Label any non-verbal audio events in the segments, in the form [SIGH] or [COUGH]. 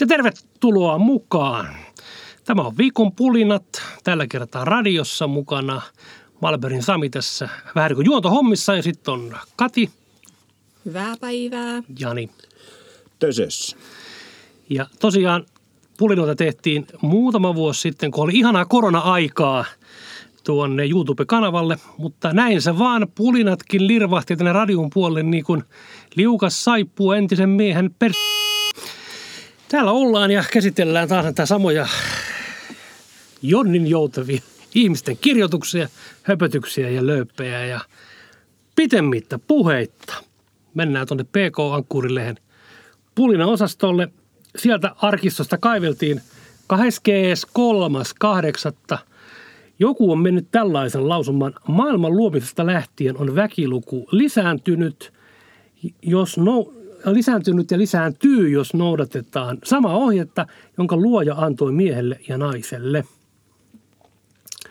Ja tervetuloa mukaan. Tämä on viikon pulinat, tällä kertaa radiossa mukana. Malberin Sami tässä vähän niin kuin juontohommissa ja sitten on Kati, Hyvää päivää. Jani. Tösös. Ja tosiaan pulinoita tehtiin muutama vuosi sitten, kun oli ihanaa korona-aikaa tuonne YouTube-kanavalle, mutta näin se vaan pulinatkin lirvahti tänne radion puolelle niin kuin liukas saippuu entisen miehen per... Täällä ollaan ja käsitellään taas näitä samoja Jonnin joutavia ihmisten kirjoituksia, höpötyksiä ja lööppejä ja pitemmittä puheitta. Mennään tuonne PK-ankkurilehen pulina-osastolle. Sieltä arkistosta kaiveltiin 23.8. Joku on mennyt tällaisen lausuman. Maailman luomisesta lähtien on väkiluku lisääntynyt, jos no, lisääntynyt ja lisääntyy, jos noudatetaan samaa ohjetta, jonka luoja antoi miehelle ja naiselle.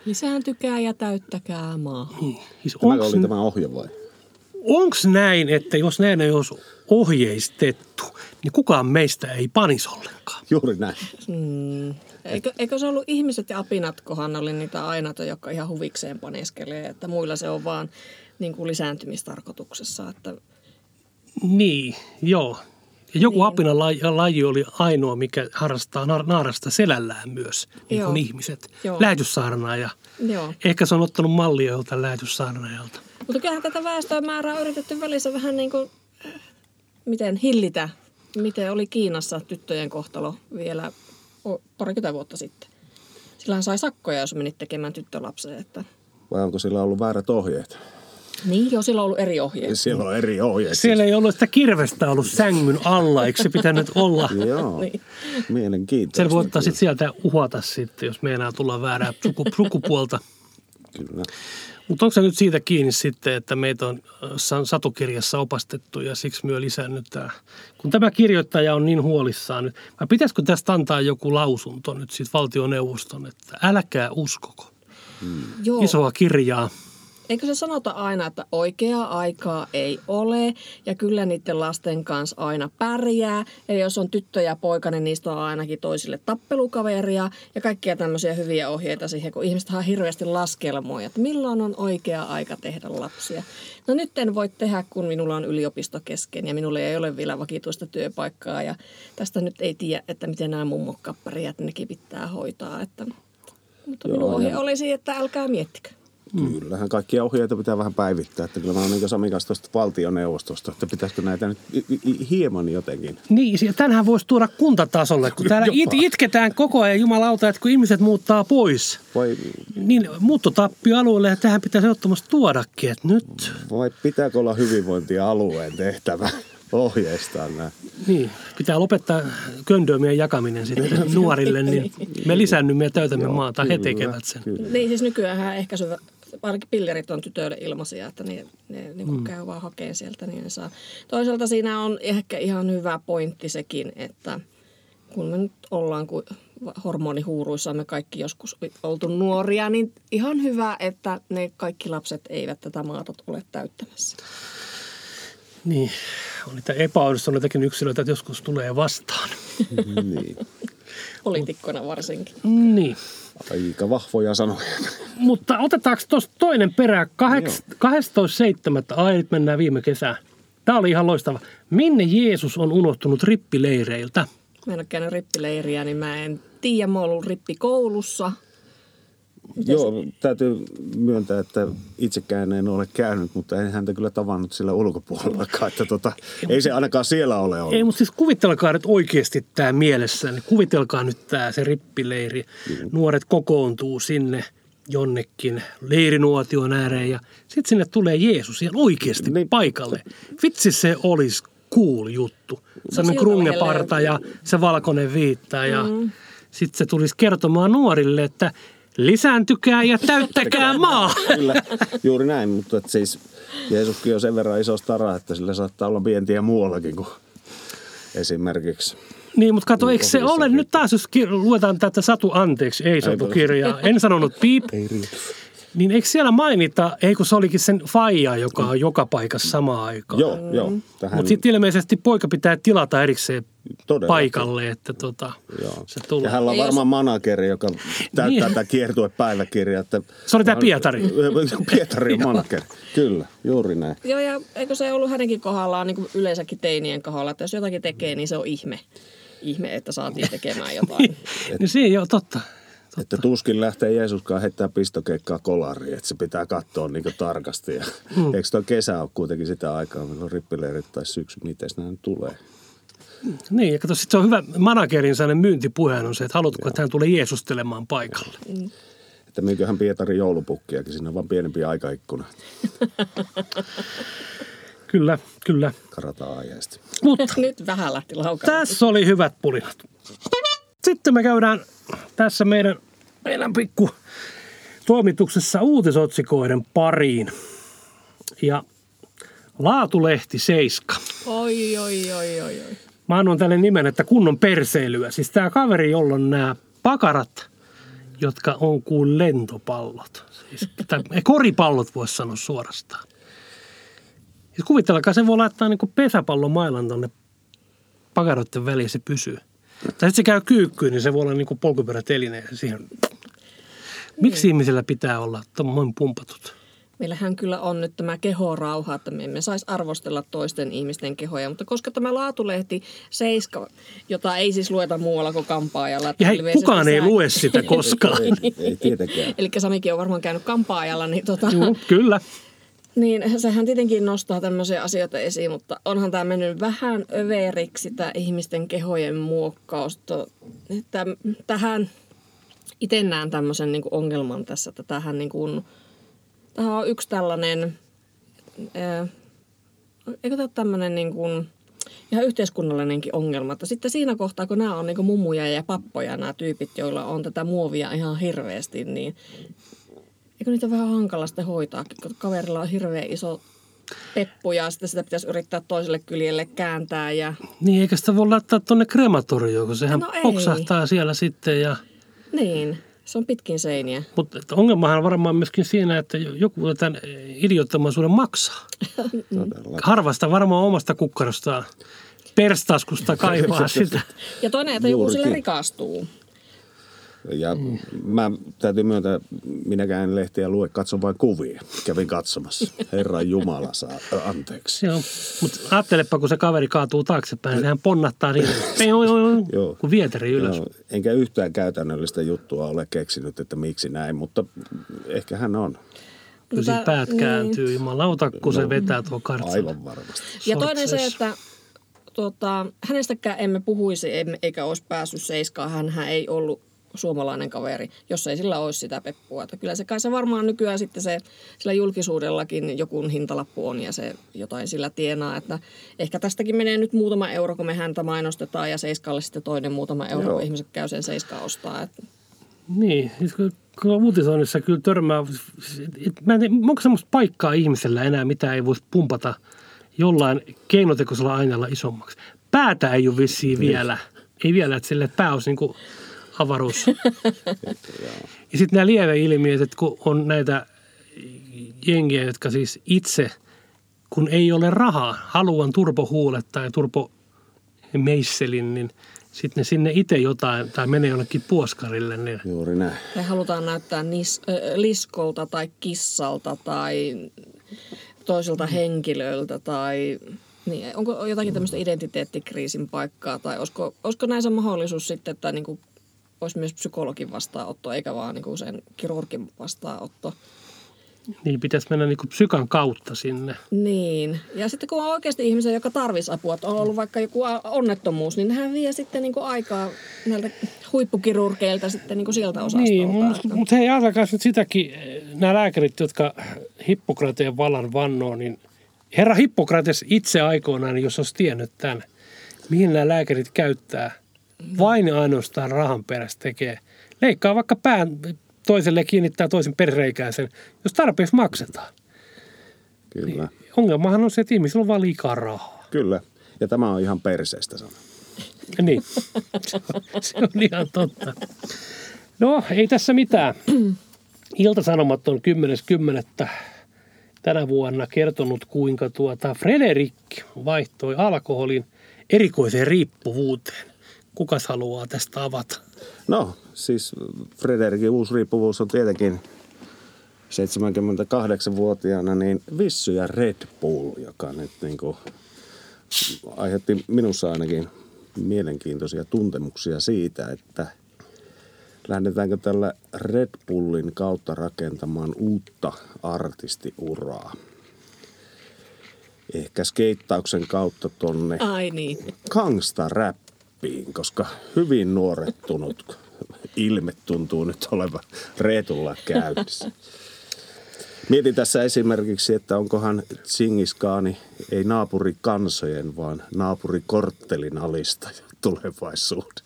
Lisääntykää ja täyttäkää maa. Siis Tämä onks, oli tämä ohje vai? onks näin, että jos näin ei olisi ohjeistettu, niin kukaan meistä ei panis ollenkaan? Juuri näin. Mm. Eikö, eikö se ollut ihmiset ja apinatkohan oli niitä ainoita, jotka ihan huvikseen paneskelee, että muilla se on vaan niin kuin lisääntymistarkoituksessa. Että, Niin, joo. Ja joku Niin. apinan laji, laji oli ainoa, mikä harrastaa naarasta selällään myös, niin kuin Joo. ihmiset. Joo. Lähetyssaarnaaja. joo. Ehkä se on ottanut mallia joltain lähetyssaarnaajalta. Mutta kyllähän tätä väestömäärää on yritetty välissä vähän niin kuin, äh, miten hillitä. Miten oli Kiinassa tyttöjen kohtalo vielä parikymmentä vuotta sitten. Sillähän sai sakkoja, jos menit tekemään tyttölapsen. Että... Vai onko sillä ollut väärät ohjeet? Niin, joo, sillä on ollut eri ohjeet. Siellä on eri ohjeet. Siellä ei ollut sitä kirvestä ollut sängyn alla, eikö se pitänyt olla? [LAUGHS] Joo, [LAUGHS] Niin. mielenkiintoista. Sen voi ottaa sitten sieltä uhata sitten, jos meinaa tulla väärää suku, sukupuolta. Kyllä. Mutta onko se nyt siitä kiinni sitten, että meitä on sa- satukirjassa opastettu ja siksi myö lisännytään? Kun tämä kirjoittaja on niin huolissaan nyt, vai pitäisikö tästä antaa joku lausunto nyt sitten valtioneuvoston, että älkää uskoko. Joo. Isoa kirjaa. Eikö se sanota aina, että oikeaa aikaa ei ole ja kyllä niiden lasten kanssa aina pärjää. Eli jos on tyttö ja poika, niin niistä on ainakin toisille tappelukaveria ja kaikkia tämmöisiä hyviä ohjeita siihen, kun ihmiset on hirveästi laskelmoja, että milloin on oikea aika tehdä lapsia. No nyt en voi tehdä, kun minulla on yliopisto kesken ja minulla ei ole vielä vakituista työpaikkaa ja tästä nyt ei tiedä, että miten nämä mummokkapparijat nekin pitää hoitaa. Että, mutta minun Joo, ohje ja- olisi, että älkää miettikö. Kyllähän kaikkia ohjeita pitää vähän päivittää. Että kyllä mä oon niin Sami kanssa tuosta valtioneuvostosta, että pitäisikö näitä nyt hieman jotenkin. Niin, ja tänhän voisi tuoda kuntatasolle, kun täällä it, itketään koko ajan jumalauta, että kun ihmiset muuttaa pois, Vai, niin muuttotappioalueelle ja tähän pitäisi ehdottomasti tuodakin, että nyt vai pitääkö olla hyvinvointialueen tehtävä [LAUGHS] ohjeistaa nämä? Niin, pitää lopettaa köndöömien jakaminen sinne [LAUGHS] nuorille, niin me lisännymme ja täytämme maata, he Kyllä, tekevät sen. Kyllä. Niin siis nykyään ehkäisy, ainakin pillerit on tytöille ilmaisia, että ne, ne niin mm. käy vaan hakeen sieltä, niin ne saa. Toisaalta siinä on ehkä ihan hyvä pointti sekin, että kun me nyt ollaan kuin hormonihuuruissa me kaikki joskus oltu nuoria, niin ihan hyvä, että ne kaikki lapset eivät tätä maata ole täyttämässä. Niin, on niitä epäonnistuneitakin yksilöitä, että joskus tulee vastaan. [LAUGHS] niin. Poliitikkona varsinkin. Niin, Aika vahvoja sanoja. mutta otetaanko tuosta toinen perä, Kaheks- 12.7. Ai, nyt mennään viime kesään. Tämä oli ihan loistava. Minne Jeesus on unohtunut rippileireiltä? Mä en ole käynyt rippileiriä, niin mä en tiedä. Mä oon ollut rippikoulussa. Miten Joo, täytyy myöntää, että itsekään en ole käynyt, mutta en häntä kyllä tavannut sillä ulkopuolellakaan. Että tota, ei se ainakaan siellä ole ollut. Ei, mutta siis kuvitelkaa nyt oikeasti tämä mielessä. Niin kuvitelkaa nyt tämä se rippileiri. Nuoret kokoontuu sinne jonnekin leirinuotion ääreen ja sitten sinne tulee Jeesus ihan oikeasti Niin. paikalle. Vitsi se olisi cool juttu. Sellainen siltä krungeparta ja se valkoinen viitta ja mm. sitten se tulisi kertomaan nuorille, että lisääntykää ja täyttäkää maa. [LAUGHS] Kyllä, juuri näin, mutta että siis Jeesuskin on sen verran iso stara, että sillä saattaa olla vientiä muuallakin kuin esimerkiksi. Niin, mutta kato, eikö se Ohjeissa ole nyt taas, jos luetaan tätä Satu Anteeksi, ei Satu kirjaa. En sanonut piip. Ei riitä. Niin eikö siellä mainita, ei kun se olikin sen faija, joka on joka paikassa samaan aikaan. Joo, joo. Tähän, Mutta sitten ilmeisesti poika pitää tilata erikseen Todellakin. paikalle, että tota, Joo. se tulee. Ja hänellä on jos- varmaan manageri, joka täyttää Niin. tätä kiertuepäiväkirjaa. Että Se oli tää Pietari. [LAUGHS] Pietari on manageri. Kyllä, juuri näin. Joo, ja eikö se ollut hänenkin kohdallaan niin kuin yleensäkin teinien kohdalla, että jos jotakin tekee, niin se on ihme. Ihme, että saatiin tekemään [LAUGHS] jotain. niin se ei ole totta. Että tuskin lähtee Jeesuskaan heittää pistokeikkaa kolariin, että se pitää katsoa niin tarkasti. Ja Hmm. Eikö tuo kesä ole kuitenkin sitä aikaa, milloin rippileirit tai syksy, miten nämä tulee? Niin, ja kato, sit se on hyvä managerin sellainen myyntipuheen on se, että haluatko, että hän tulee Jeesustelemaan paikalle. Että myyköhän Pietari joulupukkiakin, siinä on vaan pienempi aikaikkuna. [LAUGHS] Kyllä, kyllä. Karataan ajeesti. Mutta [LAUGHS] Nyt vähän lähti laukaan. tässä oli hyvät pulinat. Sitten me käydään tässä meidän, meidän pikku toimituksessa uutisotsikoiden pariin. Ja Laatulehti Seiska. Oi, oi, oi, oi, oi. Mä annoin tälle nimen, että kunnon perseilyä. Siis tämä kaveri, jolla on nämä pakarat, jotka on kuin lentopallot. Siis, tai koripallot voisi sanoa suorastaan. Siis kuvitelkaa, se voi laittaa niin pesäpallomailan tuonne pakaroiden väliin, se pysyy. Tai sitten se käy kyykkyyn, niin se voi olla niin polkupyöräteline. Siihen. Miksi ihmisillä pitää olla tuommoinen pumpatut? Meillähän kyllä on nyt tämä kehorauha, että me emme saisi arvostella toisten ihmisten kehoja, mutta koska tämä laatulehti Seiska, jota ei siis lueta muualla kuin kampaajalla. Ja hei, kukaan ei lue sitä [LAUGHS] koskaan. Ei, ei tietenkään. Eli Samikin on varmaan käynyt kampaajalla, niin, tota, Joo, kyllä. niin sehän tietenkin nostaa tämmöisiä asioita esiin, mutta onhan tämä mennyt vähän överiksi, tämä ihmisten kehojen muokkausta. Että tähän itse näen tämmöisen niin ongelman tässä, että tähän, niin kuin, tähän on yksi tällainen, ää, eikö tämä ole tämmöinen niin kuin, ihan yhteiskunnallinenkin ongelma, että sitten siinä kohtaa, kun nämä on niin mummuja ja pappoja, nämä tyypit, joilla on tätä muovia ihan hirveästi, niin eikö niitä vähän hankala sitten hoitaa, kun kaverilla on hirveän iso peppu ja sitten sitä pitäisi yrittää toiselle kyljelle kääntää ja Niin, eikä sitä voi laittaa tuonne krematorioon, kun sehän No ei. poksahtaa siellä sitten. Ja, niin, se on pitkin seiniä. mutta että ongelmahan on varmaan myöskin siinä, että joku tämän idiottamaisuuden maksaa. Harvasta varmaan omasta kukkarostaan perstaskusta kaivaa sitä. Ja toinen, että joku sille rikastuu. Ja mä täytyy myöntää, minäkään en lehtiä lue, katson vain kuvia. Kävin katsomassa. Herran Jumala saa ö, anteeksi. Joo, mutta ajattelepa, kun se kaveri kaatuu taaksepäin, niin sehän ponnattaa niin, Joo. kuin vieteri ylös. Joo, enkä yhtään käytännöllistä juttua ole keksinyt, että miksi näin, mutta ehkä hän on. Kyllä siinä Mutta- päät niin. kääntyy, jumalauta, kun se vetää tuo kartsalla. Aivan varmasti. Ja toinen se, että tuota, hänestäkään emme puhuisi emme- eikä olisi päässyt seiskaan. Hänhän ei ollut suomalainen kaveri, jos ei sillä olisi sitä peppua. Että kyllä se kai se varmaan nykyään sitten se, sillä julkisuudellakin joku hintalappu on ja se jotain sillä tienaa. Että ehkä tästäkin menee nyt muutama euro, kun me häntä mainostetaan ja Seiskalle sitten toinen muutama euro, Joo. kun ihmiset käy sen Seiskaa ostaa. Että Niin, siis kun uutisoinnissa kyllä törmää, et mä en tiedä, onko semmoista paikkaa ihmisellä enää, mitä ei voisi pumpata jollain keinotekoisella aineella isommaksi. Päätä ei ole vissiin vielä, ei vielä, että sille pää olisi niin kuin avaruus. [LAUGHS] ja sitten nämä lieveilmiöt, että kun on näitä jengiä, jotka siis itse, kun ei ole rahaa, haluan turpohuulet tai turpo meisselin, niin sitten ne sinne itse jotain tai menee jonnekin puoskarille, niin Juuri näin. me halutaan näyttää nis, äh, liskolta tai kissalta tai toiselta henkilöltä tai niin, onko jotakin tämmöistä identiteettikriisin paikkaa tai olisiko, olisiko näissä mahdollisuus sitten, että niin kuin, olisi myös psykologin vastaanotto eikä vaan niin kuin sen kirurgin vastaanotto. Niin pitäisi mennä niin kuin psykan kautta sinne. Niin. Ja sitten kun on oikeasti ihmisiä, joka tarvitsisi apua, että on ollut vaikka joku onnettomuus, niin nehän vie sitten niin kuin aikaa näiltä huippukirurgeilta sitten niin kuin sieltä osastolta. Niin, mutta mut hei ajatelkaa nyt sitäkin, eh, nämä lääkärit, jotka Hippokrateen vallan vannoo, niin herra Hippokrates itse aikoinaan, jos olisi tiennyt tämän, mihin nämä lääkärit käyttää, vain ja ainoastaan rahan perässä tekee. Leikkaa vaikka pään toiselle ja kiinnittää toisen perreikään sen, jos tarpeeksi maksetaan. Kyllä. Ongelmahan on se, että ihmisillä on vaan liikaa rahaa. Kyllä. Ja tämä on ihan perseestä sana. Niin, se [LAUGHS] on, se on ihan totta. No, ei tässä mitään. Iltasanomat on 10.10. tänä vuonna kertonut, kuinka tuota Frederik vaihtoi alkoholin erikoiseen riippuvuuteen. Kukas haluaa tästä avata? No, siis Frederikin uusi riippuvuus on tietenkin 78-vuotiaana niin Vissy ja Red Bull, joka nyt niin kuin aiheutti minussa ainakin mielenkiintoisia tuntemuksia siitä, että lähdetäänkö tällä Red Bullin kautta rakentamaan uutta artistiuraa. Ehkä skeittauksen kautta tonne Ai niin. Gangsta-räppiin, koska hyvin nuorettunut ilme tuntuu nyt olevan Reetulla käynnissä. Mietin tässä esimerkiksi, että onkohan Tsingiskaani ei naapurikansojen, vaan naapurikorttelin alistaja tulevaisuudessa.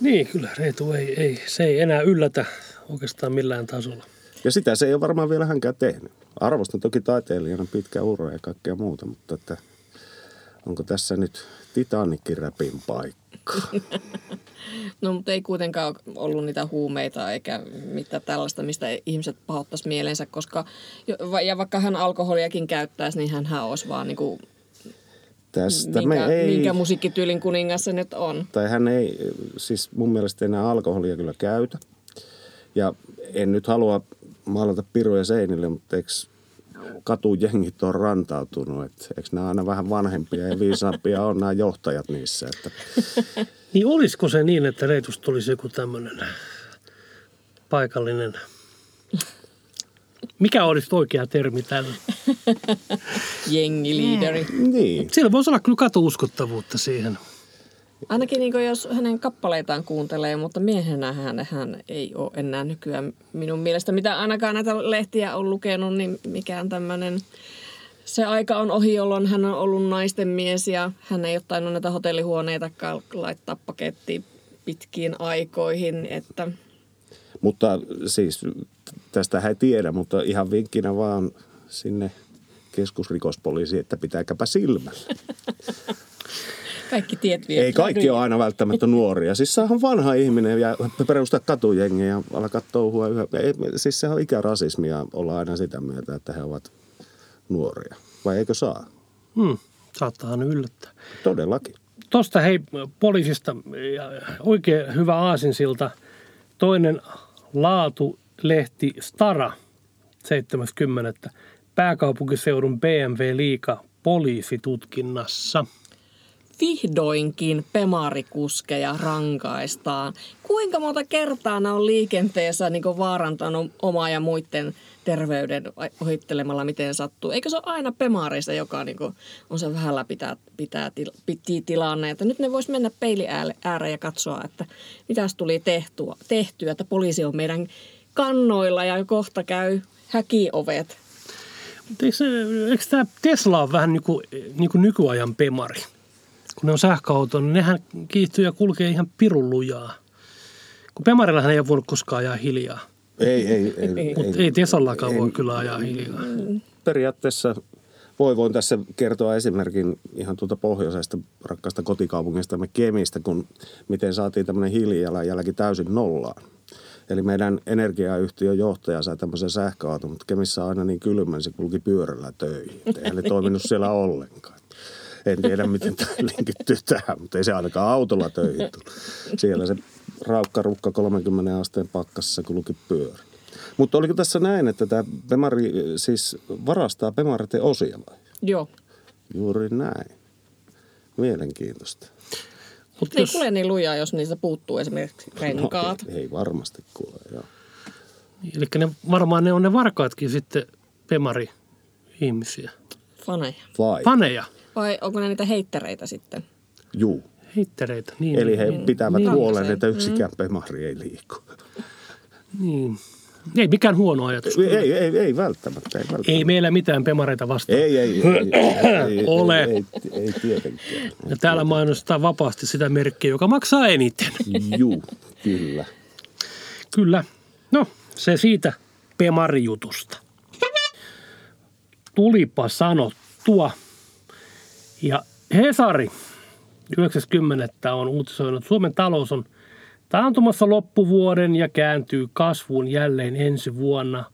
Niin, kyllä Reetu ei, ei, se ei enää yllätä oikeastaan millään tasolla. Ja sitä se ei ole varmaan vielä hänkään tehnyt. Arvostan toki taiteilijana pitkä ura ja kaikkea muuta, mutta että onko tässä nyt Titanikin räpin paikka? [LAUGHS] No, mutta ei kuitenkaan ollut niitä huumeita eikä mitään tällaista, mistä ihmiset pahoittaisi mielensä, koska ja vaikka hän alkoholiakin käyttäisi, niin hän olisi vaan niin kuin, Tästä minkä, me ei, minkä musiikkityylin kuningas se nyt on. tai hän ei siis mun mielestä enää alkoholia kyllä käytä. Ja en nyt halua maalata piruja seinille, mutta eikö katujengit on rantautunut? Et eikö nämä aina vähän vanhempia ja viisaampia on nämä johtajat niissä? Että [LAUGHS] Niin olisiko se niin, että Reetusta tulisi joku tämmöinen paikallinen... Mikä olisi oikea termi tällä? [LAUGHS] Jengiliideri. niin, Siellä voisi olla kyllä katuuskottavuutta siihen. Ainakin niin jos hänen kappaleitaan kuuntelee, mutta miehenä hän, hän ei ole enää nykyään minun mielestä. Mitä ainakaan näitä lehtiä on lukenut, niin mikään tämmöinen... Se aika on ohi, jolloin hän on ollut naisten mies ja hän ei ole tainnut näitä hotellihuoneitakaan laittaa pakettiin pitkiin aikoihin, että mutta siis tästä ei tiedä, mutta ihan vinkkinä vaan sinne keskusrikospoliisi, että pitääkäpä silmällä. [LAUGHS] kaikki tiet vie. Ei kaikki ole aina välttämättä nuoria. Siis sehän on vanha ihminen ja perustaa katujengiä ja alkaa touhua yhä. Ei, siis se on ikärasismia olla aina sitä mieltä, että he ovat nuoria. Vai eikö saa? Hmm, saattaa yllättää. Todellakin. Tuosta hei poliisista ja oikein hyvä aasinsilta. Toinen laatulehti Stara 70. Pääkaupunkiseudun BMW liika poliisitutkinnassa. Vihdoinkin pemarikuskeja rankaistaan. Kuinka monta kertaa ne on liikenteessä niin vaarantanut omaa ja muiden terveyden ohittelemalla miten sattuu? Eikö se ole aina pemareista, joka niin on se vähällä pitää, pitää piti tilanne? Että nyt ne vois mennä peili ääreen ja katsoa, että mitäs tuli tehtyä, tehtyä, että poliisi on meidän kannoilla ja kohta käy häkiovet. Eikö, eikö tämä Tesla ole vähän niin kuin, niin kuin nykyajan pemari? Kun ne on sähköauto, niin nehän kiihtyy ja kulkee ihan pirun lujaa. Kun Pemarillahan ei ole voinut koskaan ajaa hiljaa. Ei, ei, ei, Mutta ei, ei Teslallakaan voi kyllä ajaa hiljaa. periaatteessa voi, voin tässä kertoa esimerkin ihan tuolta pohjoisesta rakkaasta kotikaupungistamme Kemistä, kun miten saatiin tämmöinen hiilijalanjälki täysin nollaan. Eli meidän energiayhtiön johtaja sai tämmöisen sähköauton, mutta Kemissä on aina niin kylmä, niin se kulki pyörällä töihin. Eihän ne toiminut siellä ollenkaan. En tiedä, miten tämä linkittyy [LAUGHS] tähän, mutta ei se ainakaan autolla töihin tule. Siellä se raukka rukka 30 asteen pakkassa kulki pyörä. Mutta oliko tässä näin, että tämä Pemari siis varastaa Pemariten osia vai? Joo. Juuri näin. Mielenkiintoista. Mutta Ei jos, kulje niin lujaa, jos niistä puuttuu esimerkiksi renkaat. No, ei, ei varmasti kuule, joo. eli ne, varmaan ne on ne varkaatkin sitten Pemari ihmisiä. Faneja. Vai? Paneja, Vai onko ne niitä heittereitä sitten? Juu. heittereitä. Niin, Eli he pitävät Niin. huolen, että yksikään Pemari ei liiku. Niin. Ei mikään huono ajatus. Ei, ei, ei, ei välttämättä. Ei, välttämättä. Ei meillä mitään pemareita vastaan. ei, ei, ei, ei, ei, Ole. Ei, ei, ei tietenkään. Ja täällä mainostaa vapaasti sitä merkkiä, joka maksaa eniten. Juu, kyllä. Kyllä. No, se siitä Pemari-jutusta. Tulipa sanottua. Ja Hesari 90. on uutisoinut, Suomen talous on taantumassa loppuvuoden ja kääntyy kasvuun jälleen ensi vuonna.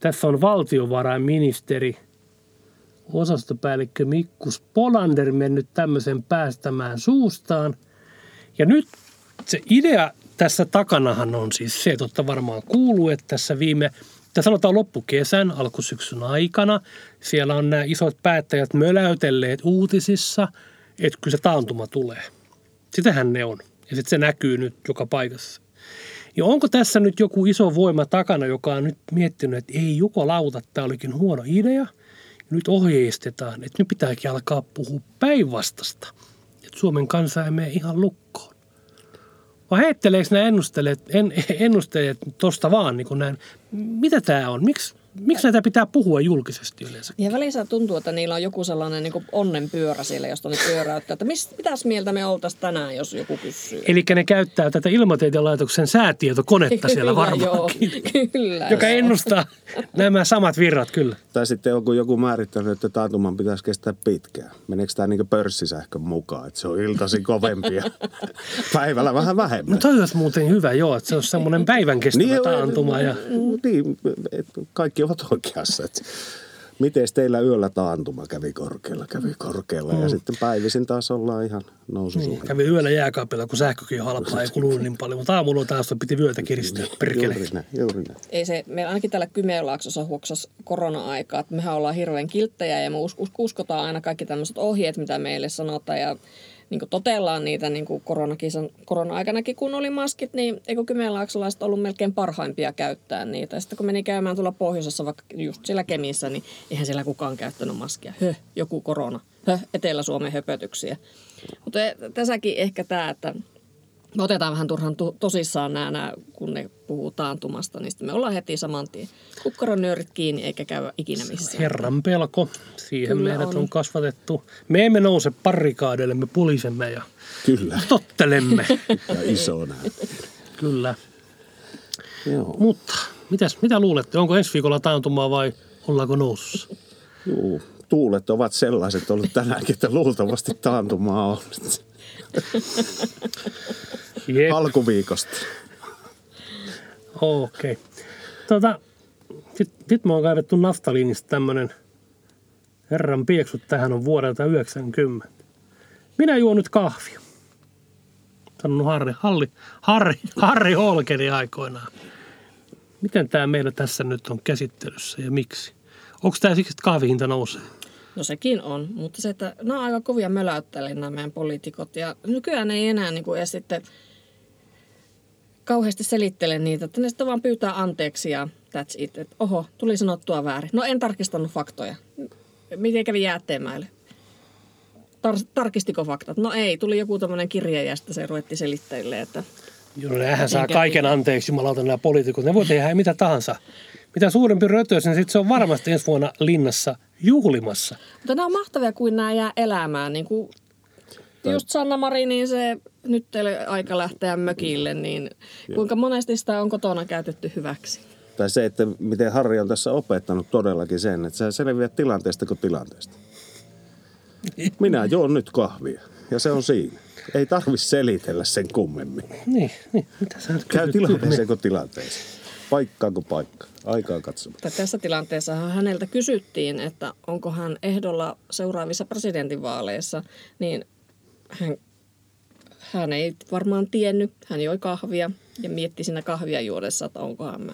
Tässä on valtiovarainministeri, osastopäällikkö Mikkus Polander mennyt tämmöisen päästämään suustaan. Ja nyt se idea tässä takanahan on siis se, että varmaan kuuluu, että tässä viime, tässä sanotaan loppukesän, alkusyksyn aikana, siellä on nämä isot päättäjät möläytelleet uutisissa, että kyllä se taantuma tulee. Sitähän ne on. Ja sitten se näkyy nyt joka paikassa. Ja onko tässä nyt joku iso voima takana, joka on nyt miettinyt, että ei Juko lauta, tämä olikin huono idea. Nyt ohjeistetaan, että nyt pitääkin alkaa puhua päinvastasta. Että Suomen kansa ei mene ihan lukkoon. Vai heitteleekö nämä ennustelijat, en, [LAUGHS] ennustelijat vaan niin näin? Mitä tämä on? Miksi, miksi näitä pitää puhua julkisesti yleensä? Ja välissä tuntuu, että niillä on joku sellainen niin onnenpyörä siellä, josta ne pyöräyttää, että mis, mitäs mieltä me oltaisiin tänään, jos joku kysyy. Eli ne käyttää tätä ilmatieteen laitoksen säätietokonetta siellä [LAUGHS] varmaankin, Joo, kyllä. joka ennustaa nämä samat virrat kyllä. Tai sitten onko joku määrittänyt, että taantuman pitäisi kestää pitkään. Meneekö tämä niin pörssisähkön mukaan, että se on iltasi kovempi ja [LAUGHS] päivällä vähän vähemmän? No toi olisi muuten hyvä, joo, että se on semmoinen päivän kestävä Niin, taantuma. Ja... Niin, että kaikki ovat oikeassa. Että miten teillä yöllä taantuma kävi korkealla? Kävi korkealla ja sitten päivisin taas ollaan ihan noususuunnassa. Kävi yöllä jääkaapilla, kun sähkökin on halpaa, ei kulunut niin paljon. Mutta aamulla taas piti vyötä kiristää, perkele. Juuri näin, juuri näin. Ei se, meillä ainakin täällä Kymenlaaksossa huoksas korona-aikaa, että mehän ollaan hirveän kilttejä ja me us- us- uskotaan aina kaikki tämmöiset ohjeet, mitä meille sanotaan ja niin totellaan niitä niin kuin koronakisan, korona-aikanakin, kun oli maskit, niin eikö Kymenlaaksolaiset ollut melkein parhaimpia käyttää niitä. Sitten kun meni käymään tuolla pohjoisessa, vaikka just siellä Kemissä, niin eihän siellä kukaan käyttänyt maskia. Höh, joku korona. Höh, Etelä-Suomen höpötyksiä. Mutta tässäkin ehkä tämä, että me otetaan vähän turhan to- tosissaan nämä, nämä, kun ne puhuu taantumasta, niin sitten me ollaan heti saman tien kukkaronnyörit kiinni eikä käy ikinä missään. Herran pelko, siihen Kyllä meidät on. on. kasvatettu. Me emme nouse parrikaadeille, me pulisemme ja Kyllä, tottelemme. [LAUGHS] ja iso näin. Kyllä. Joo. Mutta mitäs, mitä luulette, onko ensi viikolla taantumaa vai ollaanko nousussa? Juu, tuulet ovat sellaiset ollut tänäänkin, että luultavasti taantumaa on [LAUGHS] Jep. alkuviikosta. Okei. Okay. Tota, Sitten sit me on kaivettu naftaliinista tämmönen herran pieksut tähän on vuodelta 90. Minä juon nyt kahvia. Sanonut Harri, Halli, Harri, Harri Holkeri aikoinaan. Miten tämä meillä tässä nyt on käsittelyssä ja miksi? Onko tämä siksi, että kahvihinta nousee? No sekin on, mutta se, että nämä on aika kovia möläyttelijä nämä meidän poliitikot. Ja nykyään ei enää niin kuin edes sitten kauheasti selittele niitä, että ne sitten vaan pyytää anteeksi ja that's it. Että oho, tuli sanottua väärin. No en tarkistanut faktoja. Miten kävi jäätteenmäelle? Tar- tarkistiko faktat? No ei, tuli joku tämmöinen kirje ja sitten se ruvetti selitteille, että Joo, nehän saa kaiken anteeksi, jumalauta nämä poliitikot. Ne voi tehdä mitä tahansa. Mitä suurempi rötös, niin sitten se on varmasti ensi vuonna linnassa juhlimassa. Mutta nämä on mahtavia, kuin nämä jää elämään. Niin kuin just Sanna Marinin se nyt ei ole aika lähteä mökille, niin kuinka monesti sitä on kotona käytetty hyväksi? Tai se, että miten Harri on tässä opettanut todellakin sen, että sä selviät tilanteesta kuin tilanteesta. Minä juon nyt kahvia ja se on siinä. Ei tarvi selitellä sen kummemmin. Niin, niin. mitä sä Käy tilanteeseen kuin tilanteeseen. Paikkaan kuin paikka. Aikaa katsomaan. Tai tässä tilanteessa häneltä kysyttiin, että onko hän ehdolla seuraavissa presidentinvaaleissa, niin hän, hän ei varmaan tiennyt. Hän joi kahvia ja mietti siinä kahvia juodessa, että onkohan mä.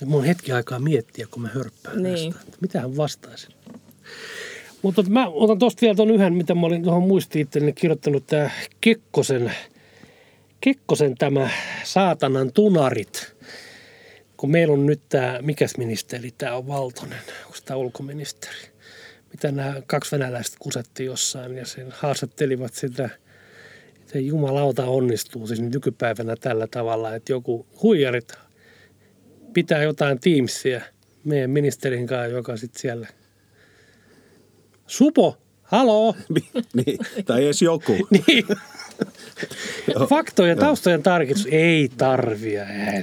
Ja Mun hetki aikaa miettiä, kun mä hörppään Niin. tästä. Mitä hän vastaisi? Mutta mä otan tuosta vielä tuon yhden, mitä mä olin tuohon muistiin itselleni kirjoittanut, tämä Kekkosen, Kekkosen tämä saatanan tunarit. Kun meillä on nyt tämä, mikäs ministeri tämä on Valtonen, onko tämä ulkoministeri? Mitä nämä kaksi venäläistä kusetti jossain ja sen haastattelivat sitä, että jumalauta onnistuu siis nykypäivänä tällä tavalla, että joku huijarit pitää jotain Teamsia meidän ministerin kanssa, joka sitten siellä. Supo, haloo! [LAUGHS] niin, tai edes joku. [LAUGHS] Niin. Faktojen, taustojen tarkistus ei tarvia, ei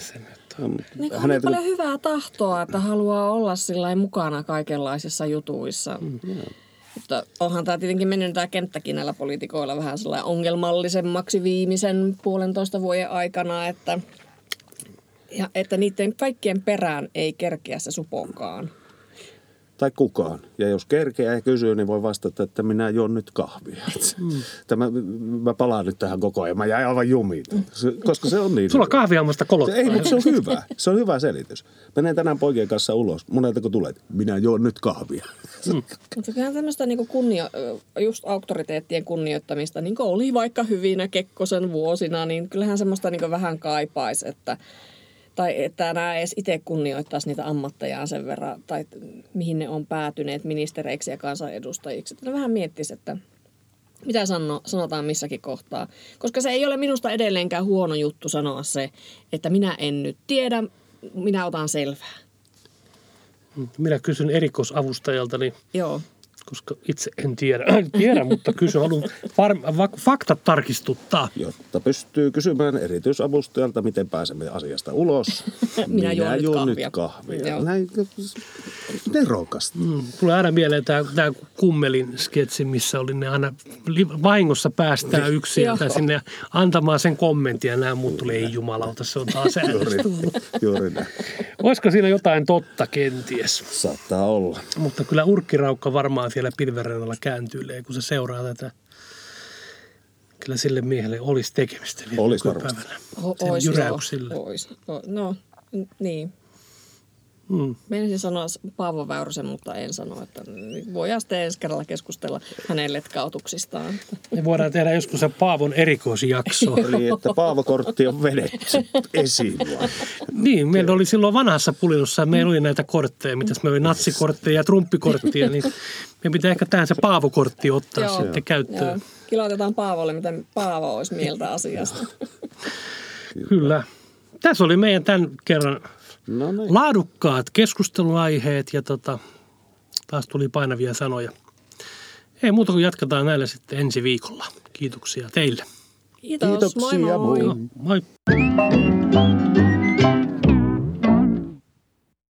ole. Niin on niin paljon hyvää tahtoa, että haluaa olla sillä mukana kaikenlaisissa jutuissa. Mm, mutta onhan tämä tietenkin mennyt tämä kenttäkin näillä poliitikoilla vähän sellainen ongelmallisemmaksi viimeisen puolentoista vuoden aikana, että, ja, että niiden kaikkien perään ei kerkeä se supokaan. Tai kukaan. Ja jos kerkeää ja kysyy, niin voi vastata, että minä juon nyt kahvia. Mm. [LAUGHS] Tämä, mä palaan nyt tähän koko ajan. Mä jäin aivan jumiin, koska se on niin. Sulla on kahviammasta kolottaa. Ei, mutta se on hyvä. Se on hyvä selitys. Menen tänään poikien kanssa ulos. Moneltako tulet? Minä juon nyt kahvia. Mm. [LAUGHS] Mutta kyllähän tämmöistä niinku kunnio, just auktoriteettien kunnioittamista, niin kuin oli vaikka hyvinä Kekkosen vuosina, niin kyllähän semmoista niinku vähän kaipaisi, että tai että nämä edes itse kunnioittaisi niitä ammattejaan sen verran, tai mihin ne on päätyneet ministereiksi ja kansanedustajiksi. Että vähän miettisi, että mitä sano, sanotaan missäkin kohtaa. Koska se ei ole minusta edelleenkään huono juttu sanoa se, että minä en nyt tiedä, minä otan selvää. Minä kysyn erikoisavustajaltani. Joo koska itse en tiedä, tiedä mutta kysyn, haluan var- faktat tarkistuttaa. Jotta pystyy kysymään erityisavustajalta, miten pääsemme asiasta ulos. [LAUGHS] Minä, Minä juon, juon nyt kahvia. kahvia. Näin, nerokasta. Mm, tulee aina mieleen tämä, tämä kummelin sketsi, missä oli ne aina vahingossa päästään niin. yksi sieltä sinne antamaan sen kommentin ja nämä muut tulee, ei jumalauta, se on taas juuri, juuri näin. Olisiko siinä jotain totta kenties? Saattaa olla. Mutta kyllä urkkiraukka varmaan siellä pilverennalla kääntyilee, kun se seuraa tätä. Kyllä sille miehelle olisi tekemistä vielä olisi varmasti. O- ois, jyräyksillä. Ois. O- no, niin. Hmm. Menisin sanoa Paavo Väyrysen, mutta en sano, että voidaan sitten ensi kerralla keskustella hänen letkautuksistaan. Me voidaan tehdä joskus se Paavon erikoisjakso. Eli että [LAUGHS] Paavo-kortti on vedetty esiin? Niin, meillä oli silloin vanhassa pulinossa, meillä oli näitä kortteja, mitäs me oli natsikortteja ja trumppikorttia, niin me pitää ehkä tähän se Paavo-kortti ottaa Joo. sitten käyttöön. Joo. Kilautetaan Paavolle, miten Paavo olisi mieltä asiasta. Kyllä. Tässä oli meidän tämän kerran No niin. Laadukkaat keskusteluaiheet ja tota, taas tuli painavia sanoja. Ei muuta kuin jatketaan näillä sitten ensi viikolla. Kiitoksia teille. Kiitos, Kiitoksia, moi moi. moi. moi.